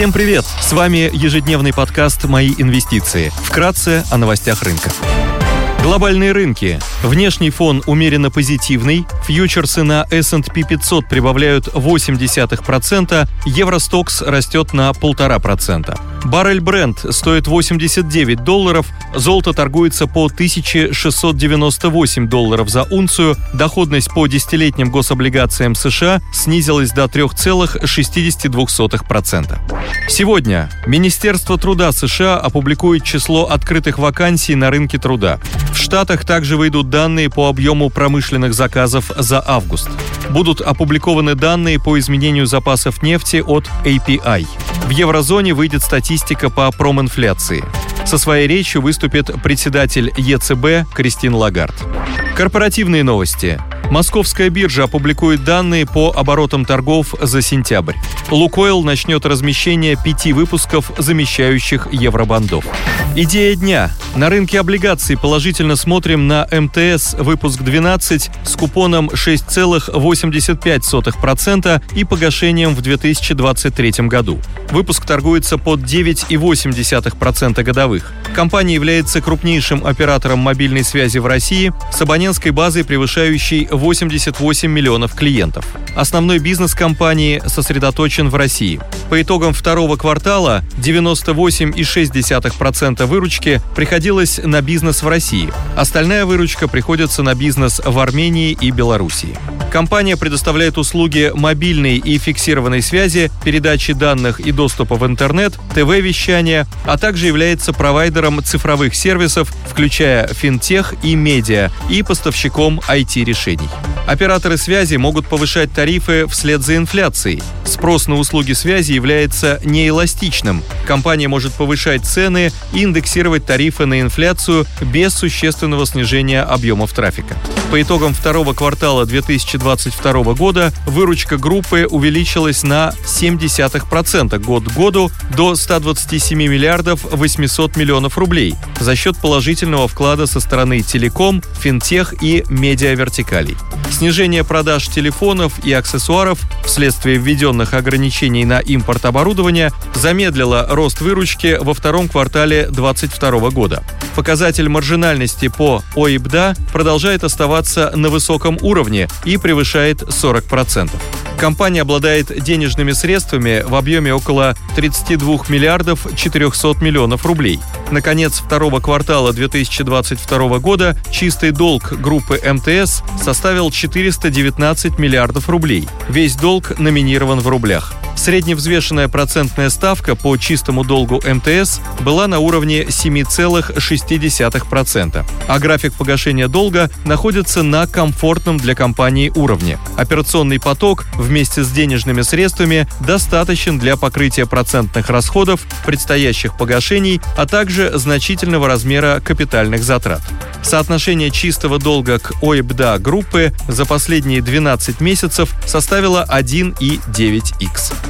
Всем привет! С вами ежедневный подкаст «Мои инвестиции». Вкратце о новостях рынка. Глобальные рынки. Внешний фон умеренно позитивный. Фьючерсы на S&P 500 прибавляют 0,8%, Евростокс растет на 1,5%. Баррель Бренд стоит 89 долларов, золото торгуется по 1698 долларов за унцию, доходность по десятилетним гособлигациям США снизилась до 3,62%. Сегодня Министерство труда США опубликует число открытых вакансий на рынке труда. В Штатах также выйдут данные по объему промышленных заказов за август. Будут опубликованы данные по изменению запасов нефти от API. В еврозоне выйдет статистика по проминфляции. Со своей речью выступит председатель ЕЦБ Кристин Лагард. Корпоративные новости. Московская биржа опубликует данные по оборотам торгов за сентябрь. Лукойл начнет размещение пяти выпусков замещающих евробандов. Идея дня. На рынке облигаций положительно смотрим на МТС выпуск 12 с купоном 6,85% и погашением в 2023 году. Выпуск торгуется под 9,8% годовых. Компания является крупнейшим оператором мобильной связи в России с абонентской базой, превышающей 88 миллионов клиентов. Основной бизнес компании сосредоточен в России. По итогам второго квартала 98,6% выручки приходилось на бизнес в России. Остальная выручка приходится на бизнес в Армении и Белоруссии. Компания предоставляет услуги мобильной и фиксированной связи, передачи данных и доступа в интернет, ТВ-вещания, а также является провайдером цифровых сервисов, включая финтех и медиа, и поставщиком IT-решений. Операторы связи могут повышать тарифы вслед за инфляцией. Спрос на услуги связи является неэластичным. Компания может повышать цены и индексировать тарифы на инфляцию без существенного снижения объемов трафика. По итогам второго квартала 2022 года выручка группы увеличилась на 0,7% год к году до 127 миллиардов 800 миллионов рублей за счет положительного вклада со стороны телеком, финтех и медиавертикалей. Снижение продаж телефонов и аксессуаров вследствие введенных ограничений на импорт оборудования замедлило рост выручки во втором квартале 2022 года. Показатель маржинальности по ОИБДА продолжает оставаться на высоком уровне и превышает 40%. Компания обладает денежными средствами в объеме около 32 миллиардов 400 миллионов рублей. Наконец второго квартала 2022 года чистый долг группы МТС составил 419 миллиардов рублей. Весь долг номинирован в рублях. Средневзвешенная процентная ставка по чистому долгу МТС была на уровне 7,6%, а график погашения долга находится на комфортном для компании уровне. Операционный поток вместе с денежными средствами достаточен для покрытия процентных расходов, предстоящих погашений, а также значительного размера капитальных затрат. Соотношение чистого долга к ОИБДА группы за последние 12 месяцев составило 1,9х.